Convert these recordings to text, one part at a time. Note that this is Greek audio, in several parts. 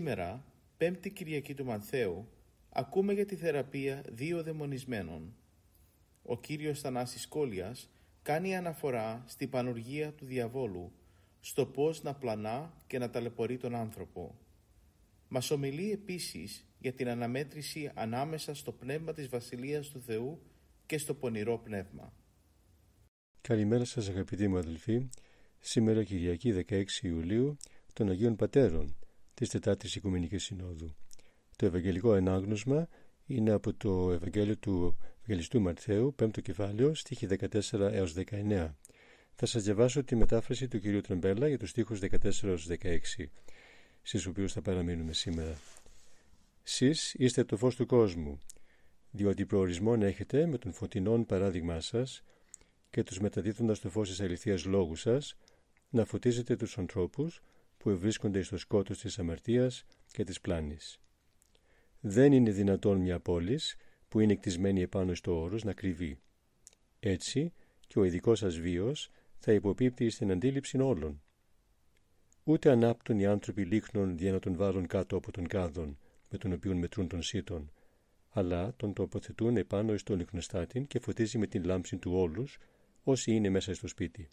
Σήμερα, πέμπτη Κυριακή του Μανθαίου, ακούμε για τη θεραπεία δύο δαιμονισμένων. Ο Κύριος Θανάσης Κόλιας κάνει αναφορά στη πανουργία του διαβόλου, στο πώς να πλανά και να ταλαιπωρεί τον άνθρωπο. Μας ομιλεί επίσης για την αναμέτρηση ανάμεσα στο πνεύμα της Βασιλείας του Θεού και στο πονηρό πνεύμα. Καλημέρα σας αγαπητοί μου αδελφοί. Σήμερα Κυριακή 16 Ιουλίου των Αγίων Πατέρων της Τετάρτης Οικουμενικής Συνόδου. Το Ευαγγελικό Ενάγνωσμα είναι από το Ευαγγέλιο του Ευαγγελιστού Μαρθαίου, 5ο κεφάλαιο, στίχη 14 έως 19. Θα σας διαβάσω τη μετάφραση του κυρίου Τρεμπέλα για τους στίχους 14 έως 16, στις οποίους θα παραμείνουμε σήμερα. Σεις είστε το φως του κόσμου, διότι προορισμόν έχετε με τον φωτεινόν παράδειγμά σας και τους μεταδίδοντας το φως της αληθείας λόγου σας, να φωτίζετε τους ανθρώπους που ευρίσκονται στο σκότος της αμαρτίας και της πλάνης. Δεν είναι δυνατόν μια πόλης που είναι εκτισμένη επάνω στο όρος να κρυβεί. Έτσι και ο ειδικός σας βίος θα υποπίπτει στην αντίληψη όλων. Ούτε ανάπτουν οι άνθρωποι λίχνων για να τον βάλουν κάτω από τον κάδον με τον οποίο μετρούν τον σύτον, αλλά τον τοποθετούν επάνω στο λιχνοστάτην και φωτίζει με την λάμψη του όλους όσοι είναι μέσα στο σπίτι.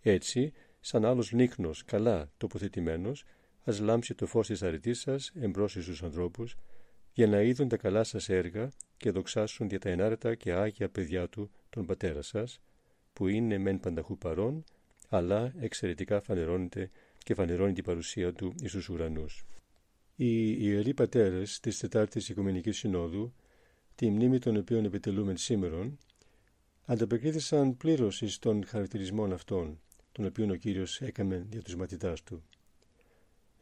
Έτσι σαν άλλος λίχνος καλά τοποθετημένος, ας λάμψει το φως της αρετής σας εμπρός στους ανθρώπους, για να είδουν τα καλά σας έργα και δοξάσουν για τα ενάρετα και άγια παιδιά του τον πατέρα σας, που είναι μεν πανταχού παρόν, αλλά εξαιρετικά φανερώνεται και φανερώνει την παρουσία του εις τους ουρανούς. Οι Ιεροί Πατέρες της Τετάρτης Οικουμενικής Συνόδου, τη μνήμη των οποίων επιτελούμε σήμερον, ανταπεκρίθησαν πλήρως εις των χαρακτηρισμών αυτών τον οποίο ο Κύριος έκαμε για τους μαθητάς του.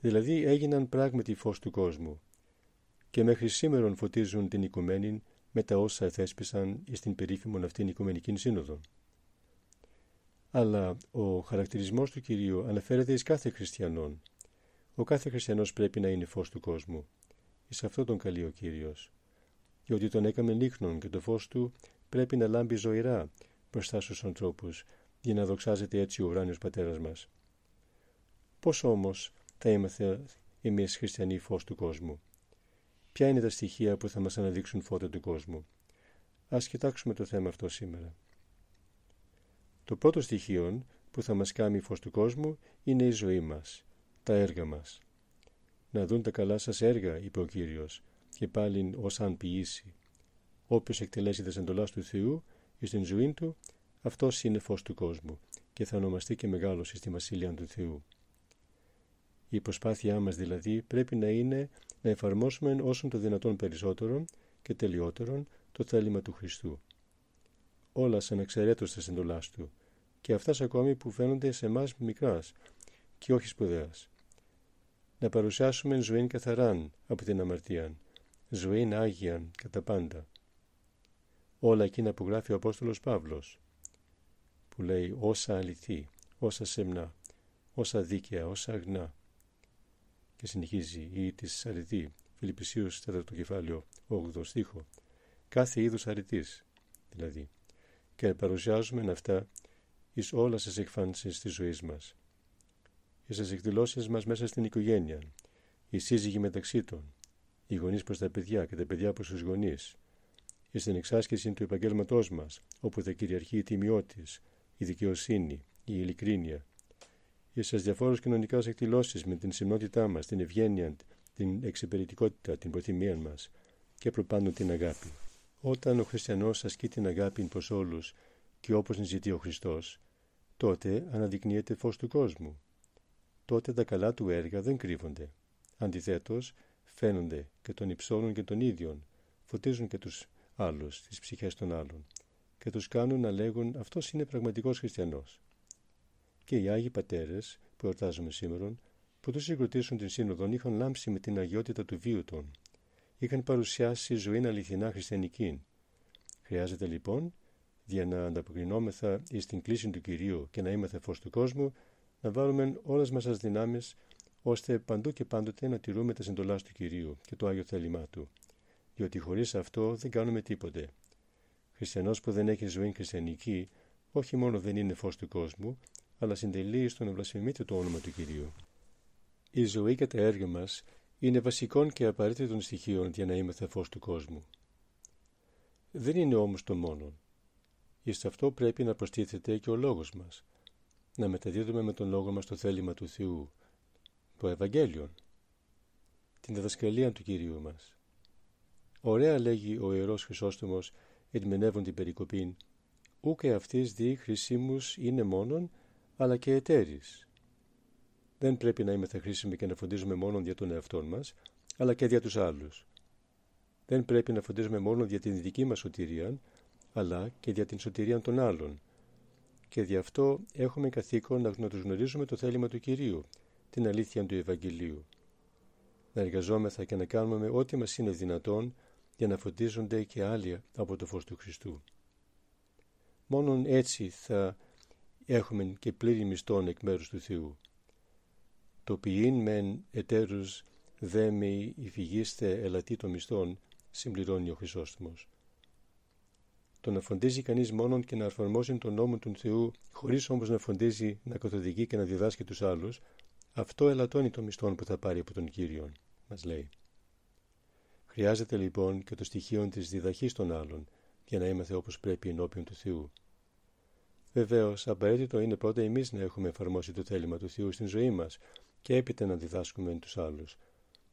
Δηλαδή έγιναν πράγματι φως του κόσμου και μέχρι σήμερον φωτίζουν την οικουμένη με τα όσα εθέσπισαν στην περίφημον αυτήν οικουμενική σύνοδο. Αλλά ο χαρακτηρισμός του Κυρίου αναφέρεται εις κάθε χριστιανόν. Ο κάθε χριστιανός πρέπει να είναι φως του κόσμου. Εις αυτό τον καλεί ο Κύριος. Διότι τον έκαμε λίχνον και το φως του πρέπει να λάμπει ζωηρά μπροστά στους ανθρώπους για να δοξάζεται έτσι ο ουράνιος πατέρας μας. Πώς όμως θα είμαστε εμείς χριστιανοί φως του κόσμου; Ποια είναι τα στοιχεία που θα μας αναδείξουν φώτα του κόσμου; Ας κοιτάξουμε το θέμα αυτό σήμερα. Το πρώτο στοιχείο που θα μας κάνει φως του κόσμου είναι η ζωή μας, τα έργα μας. Να δουν τα καλά σας έργα, είπε ο Κύριος, και πάλιν ως αν ποιήσει. Όποιος εκτελέσει τα εντολάς του Θεού, εις την ζωή του, αυτό είναι φως του κόσμου και θα ονομαστεί και μεγάλος στη Βασίλεια του Θεού. Η προσπάθειά μας δηλαδή πρέπει να είναι να εφαρμόσουμε όσον το δυνατόν περισσότερον και τελειότερον το θέλημα του Χριστού. Όλα σαν εξαιρέτως της εντολάς Του και αυτάς ακόμη που φαίνονται σε εμάς μικράς και όχι σπουδαίας. Να παρουσιάσουμε ζωή καθαράν από την αμαρτία, ζωή άγιαν κατά πάντα. Όλα εκείνα που γράφει ο Απόστολος Παύλος που λέει όσα αληθή, όσα σεμνά, όσα δίκαια, όσα αγνά. Και συνεχίζει ή της αρετή, Φιλιππισίους 4 κεφάλαιο 8 στίχο. Κάθε είδους αρετής, δηλαδή. Και παρουσιάζουμε αυτά εις όλας τις εκφάνσεις της ζωής μας. Εις τις εκδηλώσεις μας μέσα στην οικογένεια, οι σύζυγοι μεταξύ των, οι γονείς προς τα παιδιά και τα παιδιά προς τους γονείς, εις την εξάσκηση του επαγγέλματός μας, όπου θα κυριαρχεί η τιμιότης, η δικαιοσύνη, η ειλικρίνεια. Για στι διαφόρους κοινωνικά εκδηλώσεις με την συνότητά μας, την ευγένεια, την εξυπηρετικότητα, την προθυμία μας και προπάνω την αγάπη. Όταν ο χριστιανός ασκεί την αγάπη προς όλους και όπως ζητεί ο Χριστός, τότε αναδεικνύεται φως του κόσμου. Τότε τα καλά του έργα δεν κρύβονται. Αντιθέτως, φαίνονται και των υψώνων και των ίδιων, φωτίζουν και τους άλλους, τις ψυχές των άλλων και τους κάνουν να λέγουν αυτός είναι πραγματικός χριστιανός. Και οι Άγιοι Πατέρες που εορτάζουμε σήμερα, που τους συγκροτήσουν την σύνοδο, είχαν λάμψει με την αγιότητα του βίου των. Είχαν παρουσιάσει ζωή αληθινά χριστιανική. Χρειάζεται λοιπόν, για να ανταποκρινόμεθα εις την κλίση του Κυρίου και να είμαστε φως του κόσμου, να βάλουμε όλες μας τις δυνάμεις, ώστε παντού και πάντοτε να τηρούμε τα συντολά του Κυρίου και το Άγιο θέλημά Του. Διότι χωρίς αυτό δεν κάνουμε τίποτε. Χριστιανός που δεν έχει ζωή χριστιανική, όχι μόνο δεν είναι φως του κόσμου, αλλά συντελεί στο να βλασφημείται το όνομα του Κυρίου. Η ζωή και τα έργα μας είναι βασικών και απαραίτητων στοιχείων για να είμαστε φως του κόσμου. Δεν είναι όμως το μόνο. Εις αυτό πρέπει να προστίθεται και ο λόγος μας, να μεταδίδουμε με τον λόγο μας το θέλημα του Θεού, το Ευαγγέλιο, την διδασκαλία του Κυρίου μας. Ωραία λέγει ο Ιερός Χρυσόστομος ερμηνεύουν την περικοπή «Ούκε αυτής δι χρησίμους είναι μόνον, αλλά και εταίρης». Δεν πρέπει να είμαστε χρήσιμοι και να φροντίζουμε μόνο για τον εαυτό μας, αλλά και για τους άλλους. Δεν πρέπει να φροντίζουμε μόνο για την δική μας σωτηρία, αλλά και για την σωτηρία των άλλων. Και γι' αυτό έχουμε καθήκον να τους γνωρίζουμε το θέλημα του Κυρίου, την αλήθεια του Ευαγγελίου. Να εργαζόμεθα και να κάνουμε ό,τι μας είναι δυνατόν για να φωτίζονται και άλλοι από το φως του Χριστού. Μόνον έτσι θα έχουμε και πλήρη μισθόν εκ μέρους του Θεού. Το ποιήν μεν ετέρους δε με υφηγήστε ελατή των μισθών, συμπληρώνει ο Χρυσόστομος. Το να φροντίζει κανείς μόνον και να εφαρμόζει τον νόμο του Θεού, χωρίς όμως να φροντίζει να καθοδηγεί και να διδάσκει τους άλλους, αυτό ελαττώνει το μισθόν που θα πάρει από τον Κύριον, μας λέει. Χρειάζεται λοιπόν και το στοιχείο της διδαχής των άλλων για να είμαστε όπως πρέπει ενώπιον του Θεού. Βεβαίως, απαραίτητο είναι πρώτα εμείς να έχουμε εφαρμόσει το θέλημα του Θεού στην ζωή μας και έπειτα να διδάσκουμε τους άλλους.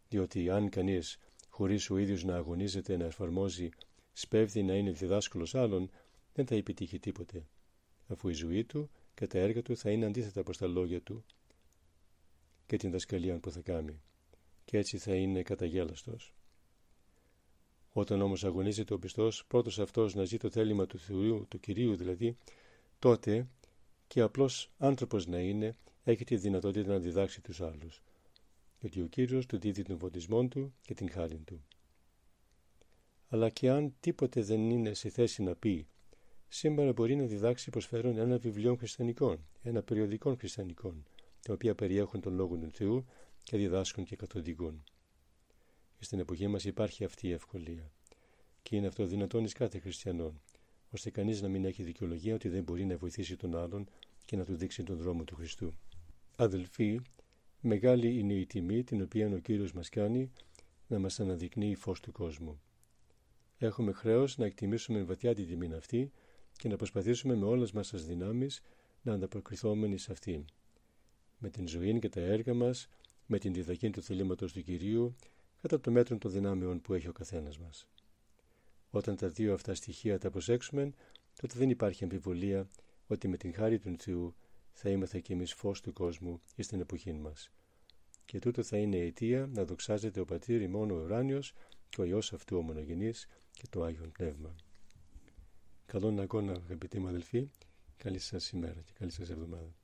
Διότι αν κανείς, χωρίς ο ίδιος να αγωνίζεται να εφαρμόζει, σπέβδει να είναι διδάσκαλο άλλων, δεν θα επιτύχει τίποτε, αφού η ζωή του και τα έργα του θα είναι αντίθετα προς τα λόγια του και την δασκαλία που θα κάνει. Και έτσι θα είναι καταγέλαστος. Όταν όμως αγωνίζεται ο πιστός, πρώτος αυτός να ζει το θέλημα του Θεού, του Κυρίου δηλαδή, τότε και απλός άνθρωπος να είναι, έχει τη δυνατότητα να διδάξει τους άλλους. Γιατί ο Κύριος του δίδει τον φωτισμό του και την χάρη του. Αλλά και αν τίποτε δεν είναι σε θέση να πει, σήμερα μπορεί να διδάξει προσφέρουν ένα βιβλίο χριστιανικών, ένα περιοδικό χριστιανικών, τα οποία περιέχουν τον Λόγο του Θεού και διδάσκουν και καθοδηγούν. Και στην εποχή μας υπάρχει αυτή η ευκολία. Και είναι αυτό δυνατόν εις κάθε χριστιανόν, ώστε κανείς να μην έχει δικαιολογία ότι δεν μπορεί να βοηθήσει τον άλλον και να του δείξει τον δρόμο του Χριστού. Αδελφοί, μεγάλη είναι η τιμή την οποία ο Κύριος μας κάνει να μας αναδεικνύει φως του κόσμου. Έχουμε χρέος να εκτιμήσουμε βαθιά την τιμή αυτή και να προσπαθήσουμε με όλες μας τις δυνάμεις να ανταποκριθούμε σε αυτήν. Με την ζωή και τα έργα μας, με την διδακή του θελήματος του Κυρίου, κατά το μέτρο των δυνάμεων που έχει ο καθένας μας. Όταν τα δύο αυτά στοιχεία τα προσέξουμε, τότε δεν υπάρχει αμφιβολία ότι με την χάρη του Θεού θα είμαστε κι εμείς φως του κόσμου ή στην εποχή μας. Και τούτο θα είναι η αιτία να δοξάζεται ο Πατήρ μόνο ο ουράνιος και ο Υιός αυτού ο μονογενής και το Άγιον Πνεύμα. Καλόν αγώνα αγαπητοί μου αδελφοί, καλή σας ημέρα και καλή σας εβδομάδα.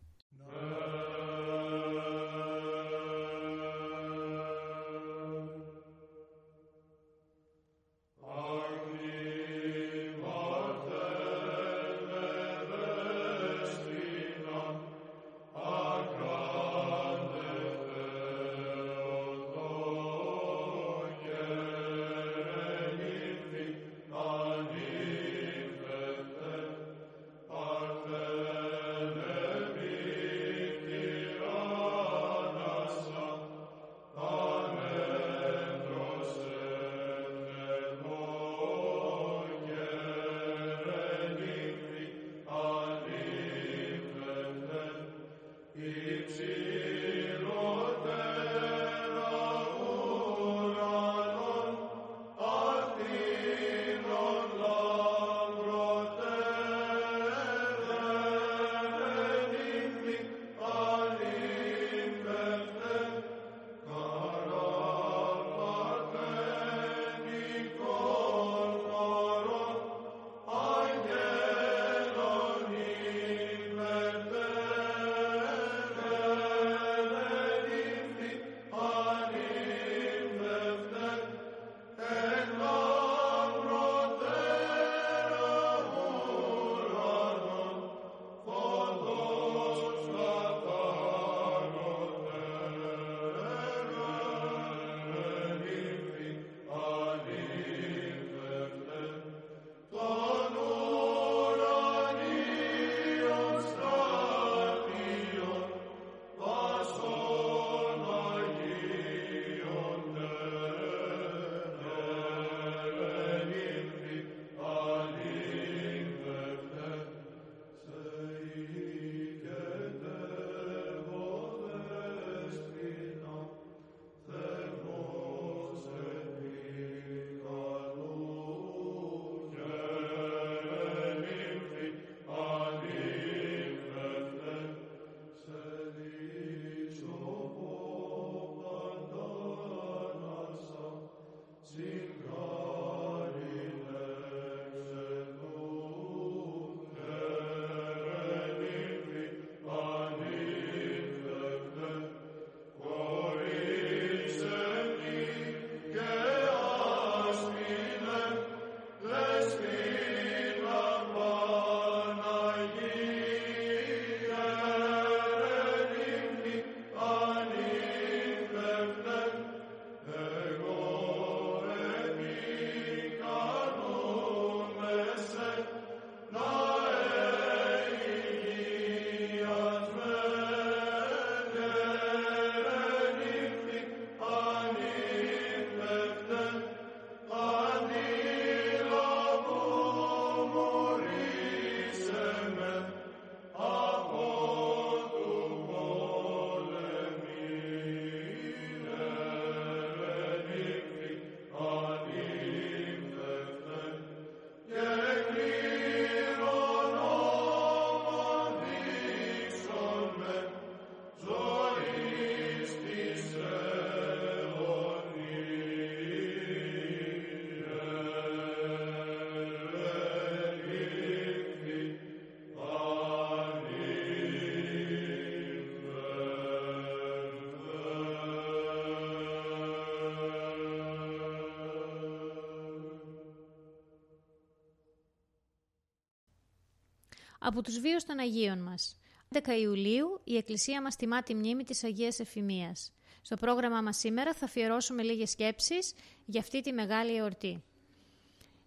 Από τους βίους των Αγίων μας. 11 Ιουλίου η Εκκλησία μας τιμά τη μνήμη της Αγίας Εφημίας. Στο πρόγραμμά μας σήμερα θα αφιερώσουμε λίγες σκέψεις για αυτή τη μεγάλη εορτή.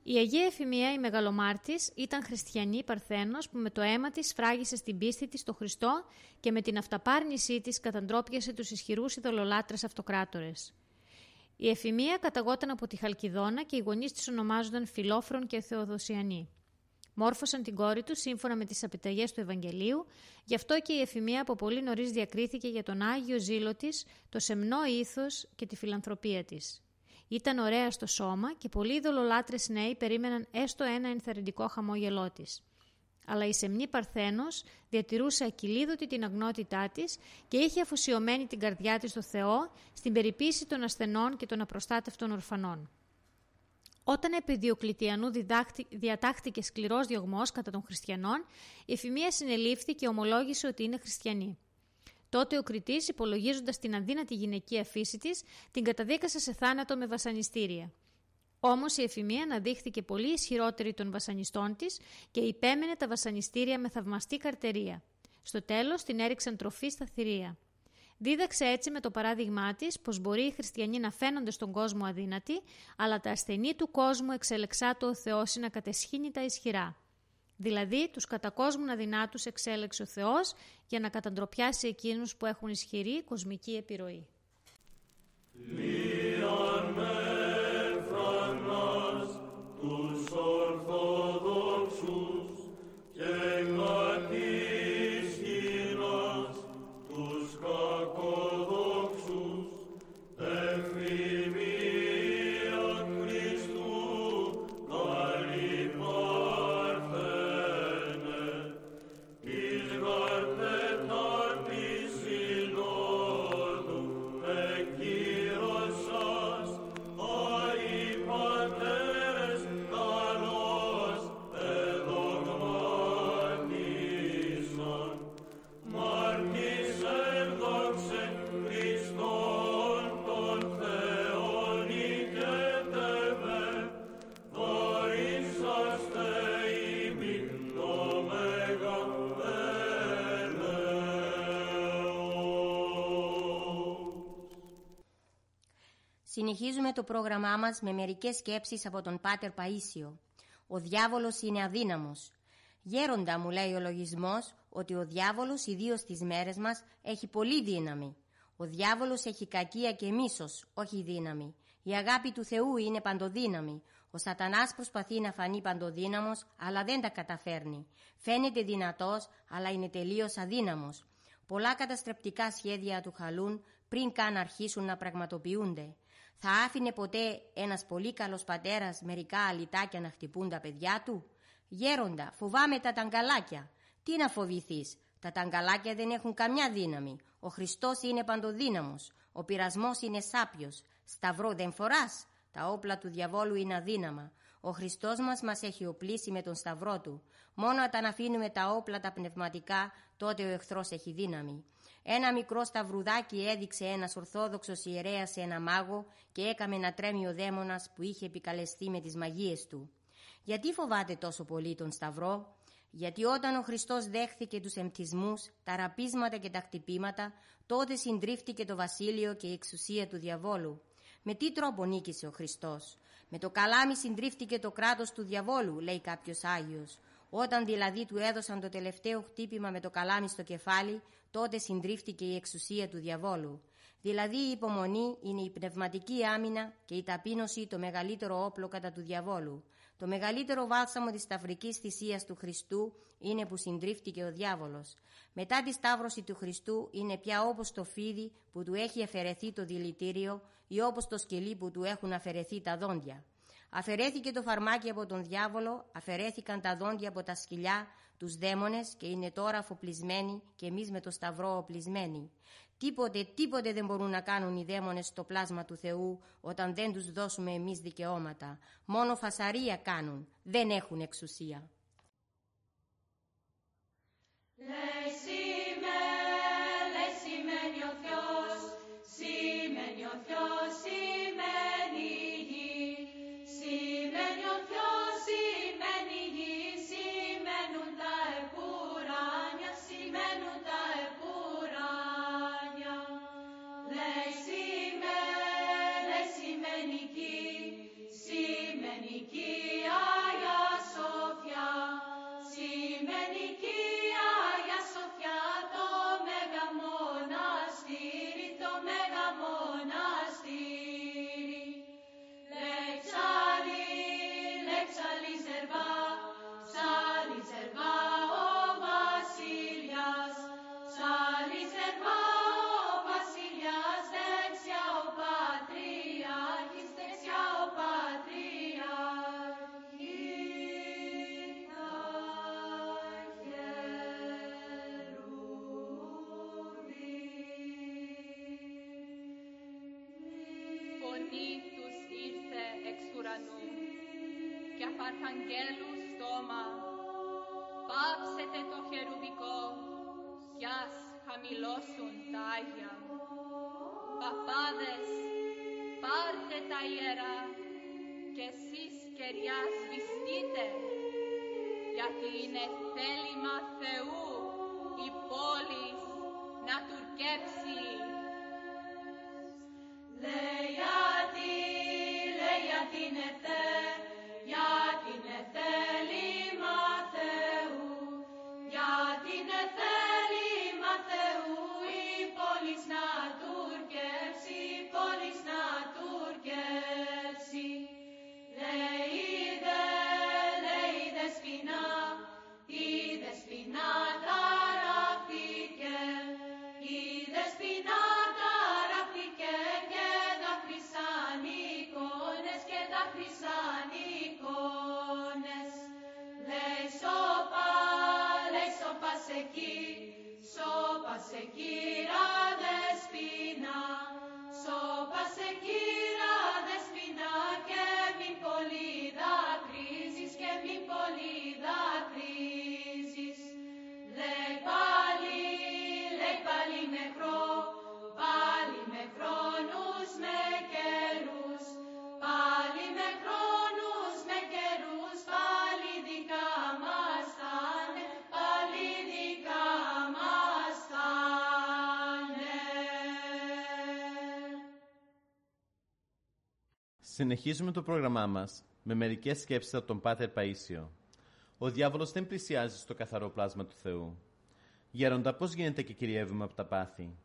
Η Αγία Εφημία, η Μεγαλομάρτης, ήταν χριστιανή παρθένος που με το αίμα της φράγισε στην πίστη της στο Χριστό και με την αυταπάρνησή της καταντρόπιασε τους ισχυρούς ειδωλολάτρες αυτοκράτορες. Η Εφημία καταγόταν από τη Χαλκιδόνα και οι γονείς της ονομάζονταν Φιλόφρον και Θεοδοσιανοί. Μόρφωσαν την κόρη τους σύμφωνα με τις απειταγές του Ευαγγελίου, γι' αυτό και η Εφημία από πολύ νωρίς διακρίθηκε για τον Άγιο ζήλο της, το σεμνό ήθος και τη φιλανθρωπία της. Ήταν ωραία στο σώμα και πολλοί ειδωλολάτρες νέοι περίμεναν έστω ένα ενθαρρυντικό χαμόγελό της. Αλλά η σεμνή Παρθένος διατηρούσε ακυλίδωτη την αγνότητά της και είχε αφοσιωμένη την καρδιά της στο Θεό στην περιποίηση των ασθενών και των απροστάτευτων ορφανών. Όταν επί Διοκλητιανού διατάχθηκε σκληρός διωγμός κατά των χριστιανών, η εφημεία συνελήφθη και ομολόγησε ότι είναι χριστιανή. Τότε ο Κριτής, υπολογίζοντας την αδύνατη γυναικεία φύση της, την καταδίκασε σε θάνατο με βασανιστήρια. Όμως η εφημεία αναδείχθηκε πολύ ισχυρότερη των βασανιστών της και υπέμενε τα βασανιστήρια με θαυμαστή καρτερία. Στο τέλος την έριξαν τροφή στα θηρία. Δίδαξε έτσι με το παράδειγμά της πως μπορεί οι χριστιανοί να φαίνονται στον κόσμο αδύνατοι, αλλά τα ασθενή του κόσμου εξελεξά του ο Θεός να κατεσχύνει τα ισχυρά. Δηλαδή, τους κατακόσμουν αδυνάτους εξέλεξε ο Θεός για να καταντροπιάσει εκείνους που έχουν ισχυρή κοσμική επιρροή. Συνεχίζουμε το πρόγραμμά μας με μερικές σκέψεις από τον Πάτερ Παΐσιο. Ο διάβολος είναι αδύναμος. Γέροντα μου λέει ο λογισμός ότι ο διάβολος ιδίως στις μέρες μας έχει πολύ δύναμη. Ο διάβολος έχει κακία και μίσος, όχι δύναμη. Η αγάπη του Θεού είναι παντοδύναμη. Ο σατανάς προσπαθεί να φανεί παντοδύναμος, αλλά δεν τα καταφέρνει. Φαίνεται δυνατός, αλλά είναι τελείως αδύναμος. Πολλά καταστρεπτικά σχέδια του χαλούν πριν καν αρχίσουν να πραγματοποιούνται. Θα άφηνε ποτέ ένας πολύ καλός πατέρας μερικά αλυτάκια να χτυπούν τα παιδιά του; Γέροντα, φοβάμαι τα ταγκαλάκια. Τι να φοβηθείς, τα ταγκαλάκια δεν έχουν καμιά δύναμη. Ο Χριστός είναι παντοδύναμος. Ο πειρασμός είναι σάπιος. Σταυρό δεν φοράς. Τα όπλα του διαβόλου είναι αδύναμα. Ο Χριστός μας μας έχει οπλίσει με τον σταυρό του. Μόνο όταν αφήνουμε τα όπλα τα πνευματικά, τότε ο εχθρός έχει δύναμη. Ένα μικρό σταυρουδάκι έδειξε ένας ορθόδοξος ιερέας σε ένα μάγο και έκαμε να τρέμει ο δαίμονας που είχε επικαλεστεί με τις μαγείες του. Γιατί φοβάται τόσο πολύ τον σταυρό; Γιατί όταν ο Χριστός δέχθηκε τους εμπτισμούς, τα ραπίσματα και τα χτυπήματα, τότε συντρίφτηκε το βασίλειο και η εξουσία του διαβόλου. Με τι τρόπο νίκησε ο Χριστός; Με το καλάμι συντρίφτηκε το κράτος του διαβόλου, λέει κάποιος Άγιος. Όταν δηλαδή του έδωσαν το τελευταίο χτύπημα με το καλάμι στο κεφάλι, τότε συντρίφτηκε η εξουσία του διαβόλου. Δηλαδή η υπομονή είναι η πνευματική άμυνα και η ταπείνωση το μεγαλύτερο όπλο κατά του διαβόλου. Το μεγαλύτερο βάλσαμο της σταυρικής θυσίας του Χριστού είναι που συντρίφτηκε ο διάβολος. Μετά τη σταύρωση του Χριστού είναι πια όπως το φίδι που του έχει αφαιρεθεί το δηλητήριο ή όπως το σκελί που του έχουν αφαιρεθεί τα δόντια. Αφαιρέθηκε το φαρμάκι από τον διάβολο, αφαιρέθηκαν τα δόντια από τα σκυλιά, τους δαίμονες και είναι τώρα αφοπλισμένοι και εμείς με το σταυρό οπλισμένοι. Τίποτε, τίποτε δεν μπορούν να κάνουν οι δαίμονες στο πλάσμα του Θεού όταν δεν τους δώσουμε εμείς δικαιώματα. Μόνο φασαρία κάνουν, δεν έχουν εξουσία. σημαίνει αρχαγγέλου στόμα. Πάψετε το χερουβικό κι ας χαμηλώσουν τα Άγια. Παπάδες, πάρτε τα ιερά και εσείς κεριά σβηστείτε, γιατί είναι θέλημα Θεού Συνεχίζουμε το πρόγραμμά μας με μερικές σκέψεις από τον Πάτερ Παΐσιο. Ο διάβολος δεν πλησιάζει στο καθαρό πλάσμα του Θεού. Γέροντα, πώς γίνεται και κυριεύουμε από τα πάθη;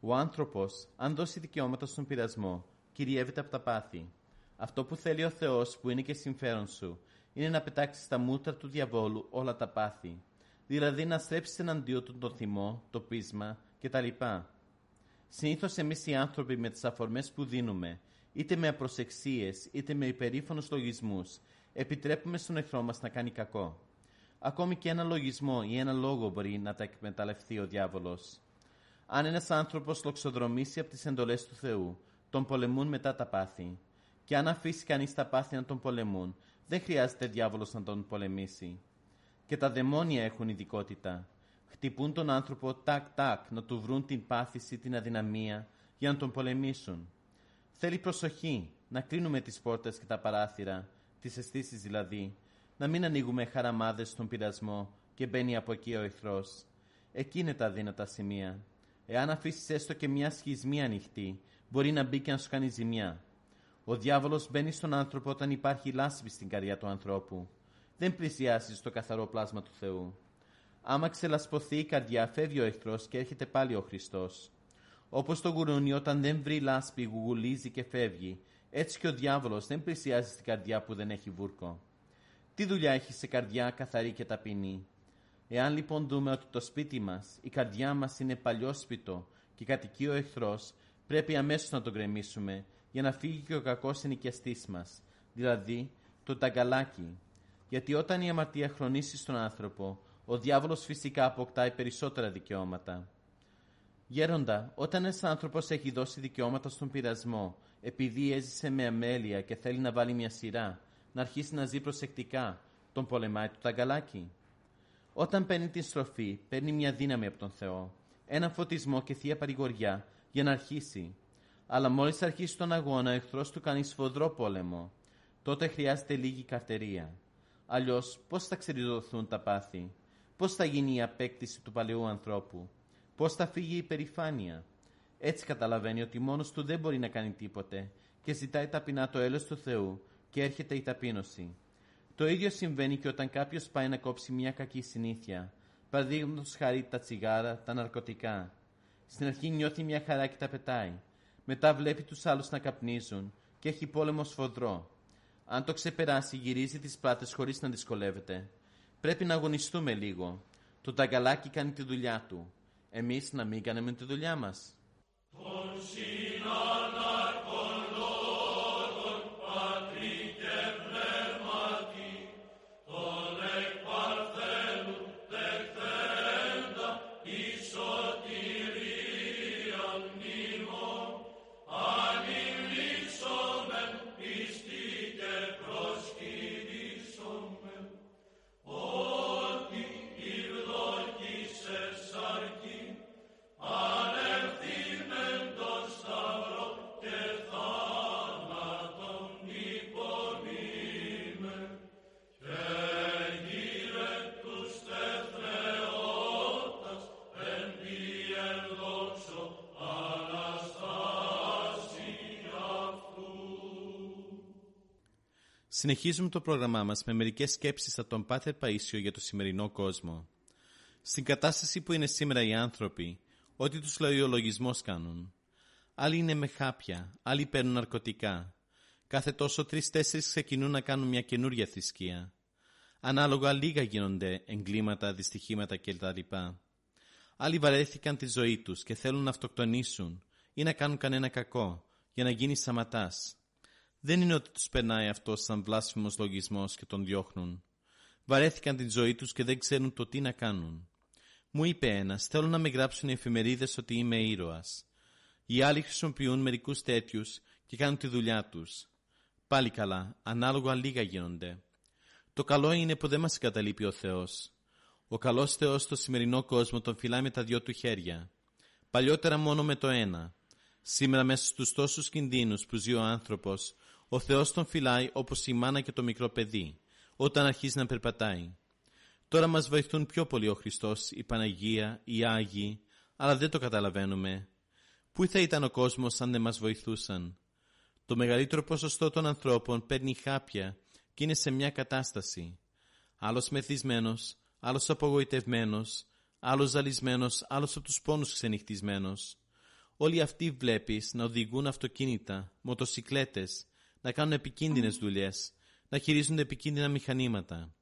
Ο άνθρωπος, αν δώσει δικαιώματα στον πειρασμό, κυριεύεται από τα πάθη. Αυτό που θέλει ο Θεός, που είναι και συμφέρον σου, είναι να πετάξεις στα μούτρα του διαβόλου όλα τα πάθη. Δηλαδή να στρέψεις εναντίον του το θυμό, το πείσμα κτλ. Συνήθως εμείς οι άνθρωποι με τις αφορμές που δίνουμε, είτε με απροσεξίες είτε με υπερήφανους λογισμούς, επιτρέπουμε στον εχθρό μας να κάνει κακό. Ακόμη και ένα λογισμό ή ένα λόγο μπορεί να τα εκμεταλλευτεί ο διάβολος. Αν ένας άνθρωπος λοξοδρομήσει από τις εντολές του Θεού, τον πολεμούν μετά τα πάθη. Και αν αφήσει κανείς τα πάθη να τον πολεμούν, δεν χρειάζεται διάβολος να τον πολεμήσει. Και τα δαιμόνια έχουν ειδικότητα. Χτυπούν τον άνθρωπο τάκ-τάκ να του βρουν την πάθηση, την αδυναμία για να τον πολεμήσουν. Θέλει προσοχή, να κλείνουμε τις πόρτες και τα παράθυρα, τις αισθήσεις δηλαδή, να μην ανοίγουμε χαραμάδες στον πειρασμό και μπαίνει από εκεί ο εχθρός. Εκεί είναι τα δύνατα σημεία. Εάν αφήσεις έστω και μια σχισμή ανοιχτή, μπορεί να μπει και να σου κάνει ζημιά. Ο διάβολος μπαίνει στον άνθρωπο όταν υπάρχει λάσπη στην καρδιά του ανθρώπου. Δεν πλησιάζει στο καθαρό πλάσμα του Θεού. Άμα ξελασπωθεί η καρδιά, φεύγει ο εχθρός και έρχεται πάλι ο Χριστός. Όπως το γουρούνι, όταν δεν βρει λάσπη, γουγουλίζει και φεύγει, έτσι και ο διάβολος δεν πλησιάζει στην καρδιά που δεν έχει βούρκο. Τι δουλειά έχει σε καρδιά καθαρή και ταπεινή; Εάν λοιπόν δούμε ότι το σπίτι μας, η καρδιά μας είναι παλιό σπιτό και κατοικεί ο εχθρός, πρέπει αμέσως να τον γκρεμίσουμε για να φύγει και ο κακός ενοικιαστή μας, δηλαδή το ταγκαλάκι. Γιατί όταν η αμαρτία χρονίσει στον άνθρωπο, ο διάβολος φυσικά αποκτάει περισσότερα δικαιώματα. Γέροντα, όταν ένας άνθρωπος έχει δώσει δικαιώματα στον πειρασμό, επειδή έζησε με αμέλεια και θέλει να βάλει μια σειρά, να αρχίσει να ζει προσεκτικά, τον πολεμάει το ταγκαλάκι. Όταν παίρνει την στροφή, παίρνει μια δύναμη από τον Θεό, ένα φωτισμό και θεία παρηγοριά για να αρχίσει. Αλλά μόλις αρχίσει τον αγώνα, ο εχθρός του κάνει σφοδρό πόλεμο. Τότε χρειάζεται λίγη καρτερία. Αλλιώς, πώς θα ξεριζωθούν τα πάθη, πώς θα γίνει η απέκτηση του παλαιού ανθρώπου, πώς θα φύγει η υπερηφάνεια. Έτσι καταλαβαίνει ότι μόνος του δεν μπορεί να κάνει τίποτε και ζητάει ταπεινά το έλεος του Θεού και έρχεται η ταπείνωση. Το ίδιο συμβαίνει και όταν κάποιος πάει να κόψει μια κακή συνήθεια, παραδείγματος χάρη τα τσιγάρα, τα ναρκωτικά. Στην αρχή νιώθει μια χαρά και τα πετάει. Μετά βλέπει τους άλλους να καπνίζουν και έχει πόλεμο σφοδρό. Αν το ξεπεράσει, γυρίζει τις πλάτες χωρίς να δυσκολεύεται. Πρέπει να αγωνιστούμε λίγο. Το ταγκαλάκι κάνει τη δουλειά του. Εμεί να μην κάνουμε τη δουλειά μα. Συνεχίζουμε το πρόγραμμά μας με μερικές σκέψεις από τον Πάτερ Παΐσιο για το σημερινό κόσμο. Στην κατάσταση που είναι σήμερα οι άνθρωποι, ό,τι τους λέει ο λογισμός κάνουν. Άλλοι είναι με χάπια, άλλοι παίρνουν ναρκωτικά. Κάθε τόσο τρεις-τέσσερις ξεκινούν να κάνουν μια καινούρια θρησκεία. Ανάλογα λίγα γίνονται εγκλήματα, δυστυχήματα κλπ. Άλλοι βαρέθηκαν τη ζωή τους και θέλουν να αυτοκτονήσουν ή να κάνουν κανένα κακό για να γίνει σαματάς. Δεν είναι ότι τους περνάει αυτό σαν βλάσφημος λογισμός και τον διώχνουν. Βαρέθηκαν την ζωή τους και δεν ξέρουν το τι να κάνουν. Μου είπε ένας, θέλω να με γράψουν οι εφημερίδες ότι είμαι ήρωας. Οι άλλοι χρησιμοποιούν μερικούς τέτοιους και κάνουν τη δουλειά τους. Πάλι καλά, ανάλογα λίγα γίνονται. Το καλό είναι που δεν μας καταλείπει ο Θεός. Ο καλός Θεός στο σημερινό κόσμο τον φυλάει με τα δυο του χέρια. Παλιότερα μόνο με το ένα. Σήμερα μέσα στους τόσους κινδύνους που ζει ο άνθρωπος, ο Θεός τον φυλάει όπως η μάνα και το μικρό παιδί, όταν αρχίζει να περπατάει. Τώρα μας βοηθούν πιο πολύ ο Χριστός, η Παναγία, οι Άγιοι, αλλά δεν το καταλαβαίνουμε. Πού θα ήταν ο κόσμος αν δεν μας βοηθούσαν; Το μεγαλύτερο ποσοστό των ανθρώπων παίρνει χάπια και είναι σε μια κατάσταση. Άλλος μεθυσμένος, άλλος απογοητευμένος, άλλος ζαλισμένος, άλλος από τους πόνους ξενυχτισμένος. Όλοι αυτοί βλέπεις να οδηγούν αυτοκίνητα, μοτοσικλέτες, να κάνουν επικίνδυνες δουλειές, να χειρίζονται επικίνδυνα μηχανήματα.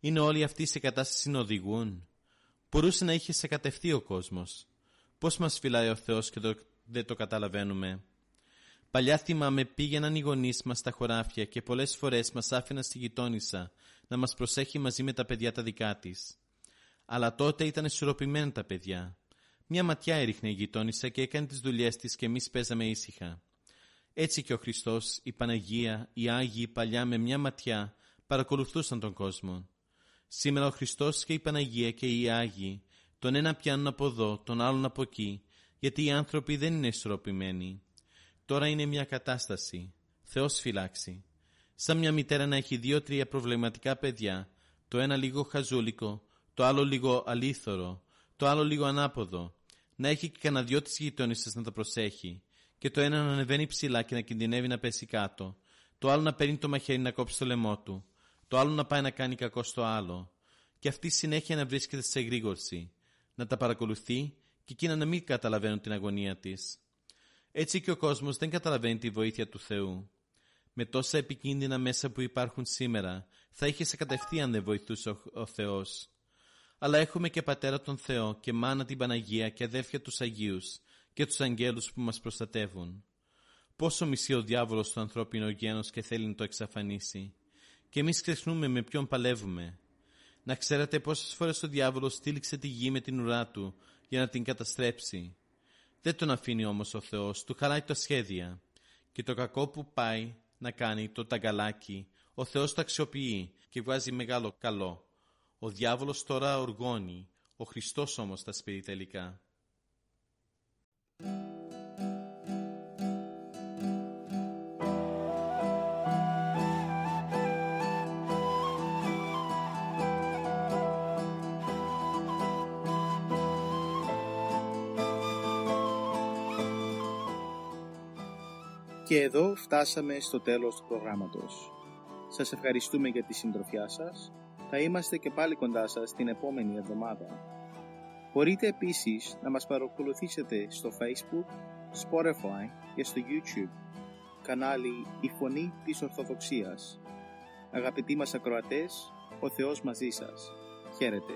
Είναι όλοι αυτοί σε κατάσταση να οδηγούν. Μπορούσε να είχε σε κατευθεί ο κόσμος. Πώς μας φυλάει ο Θεός και το, δεν το καταλαβαίνουμε. Παλιά θυμάμαι πήγαιναν οι γονείς μας στα χωράφια και πολλές φορές μας άφηναν στη γειτόνισσα να μας προσέχει μαζί με τα παιδιά τα δικά της. Αλλά τότε ήταν ισορροπημένα τα παιδιά. Μια ματιά έριχνε η γειτόνισσα και έκανε τις δουλειές της και εμείς παίζαμε ήσυχα. Έτσι και ο Χριστός, η Παναγία, οι Άγιοι παλιά με μια ματιά παρακολουθούσαν τον κόσμο. Σήμερα ο Χριστός και η Παναγία και οι Άγιοι τον ένα πιάνουν από εδώ, τον άλλον από εκεί, γιατί οι άνθρωποι δεν είναι ισορροπημένοι. Τώρα είναι μια κατάσταση. Θεός φυλάξει. Σαν μια μητέρα να έχει δύο-τρία προβληματικά παιδιά, το ένα λίγο χαζούλικο, το άλλο λίγο αλήθωρο, το άλλο λίγο ανάποδο, να έχει και κανένα δυο της γειτόνισσας να τα προσέχει, και το ένα να ανεβαίνει ψηλά και να κινδυνεύει να πέσει κάτω, το άλλο να παίρνει το μαχαίρι να κόψει το λαιμό του, το άλλο να πάει να κάνει κακό στο άλλο, και αυτή συνέχεια να βρίσκεται σε εγρήγορση, να τα παρακολουθεί και εκείνα να μην καταλαβαίνουν την αγωνία της. Έτσι και ο κόσμος δεν καταλαβαίνει τη βοήθεια του Θεού. Με τόσα επικίνδυνα μέσα που υπάρχουν σήμερα, θα είχε σε κατευθείαν δεν βοηθούσε ο, ο Θεός. Αλλά έχουμε και πατέρα τον Θεό και μάνα την Παναγία και αδέρφια τους Αγίους και τους αγγέλους που μας προστατεύουν. Πόσο μισεί ο διάβολος το ανθρώπινο γένος και θέλει να το εξαφανίσει. Και εμείς ξεχνούμε με ποιον παλεύουμε. Να ξέρετε πόσες φορές ο διάβολος στήλιξε τη γη με την ουρά του για να την καταστρέψει. Δεν τον αφήνει όμως ο Θεός, του χαράει τα σχέδια. Και το κακό που πάει να κάνει το ταγκαλάκι, ο Θεός το αξιοποιεί και βγάζει μεγάλο καλό. Ο διάβολος τώρα οργώνει, ο Χριστός όμως τα σπίτι τελικά. Και εδώ φτάσαμε στο τέλος του προγράμματος. Σας ευχαριστούμε για τη συντροφιά σας. Θα είμαστε και πάλι κοντά σας την επόμενη εβδομάδα. Μπορείτε επίσης να μας παρακολουθήσετε στο Facebook, Spotify και στο YouTube. Κανάλι «Η Φωνή της Ορθοδοξίας». Αγαπητοί μας ακροατές, ο Θεός μαζί σας. Χαίρετε.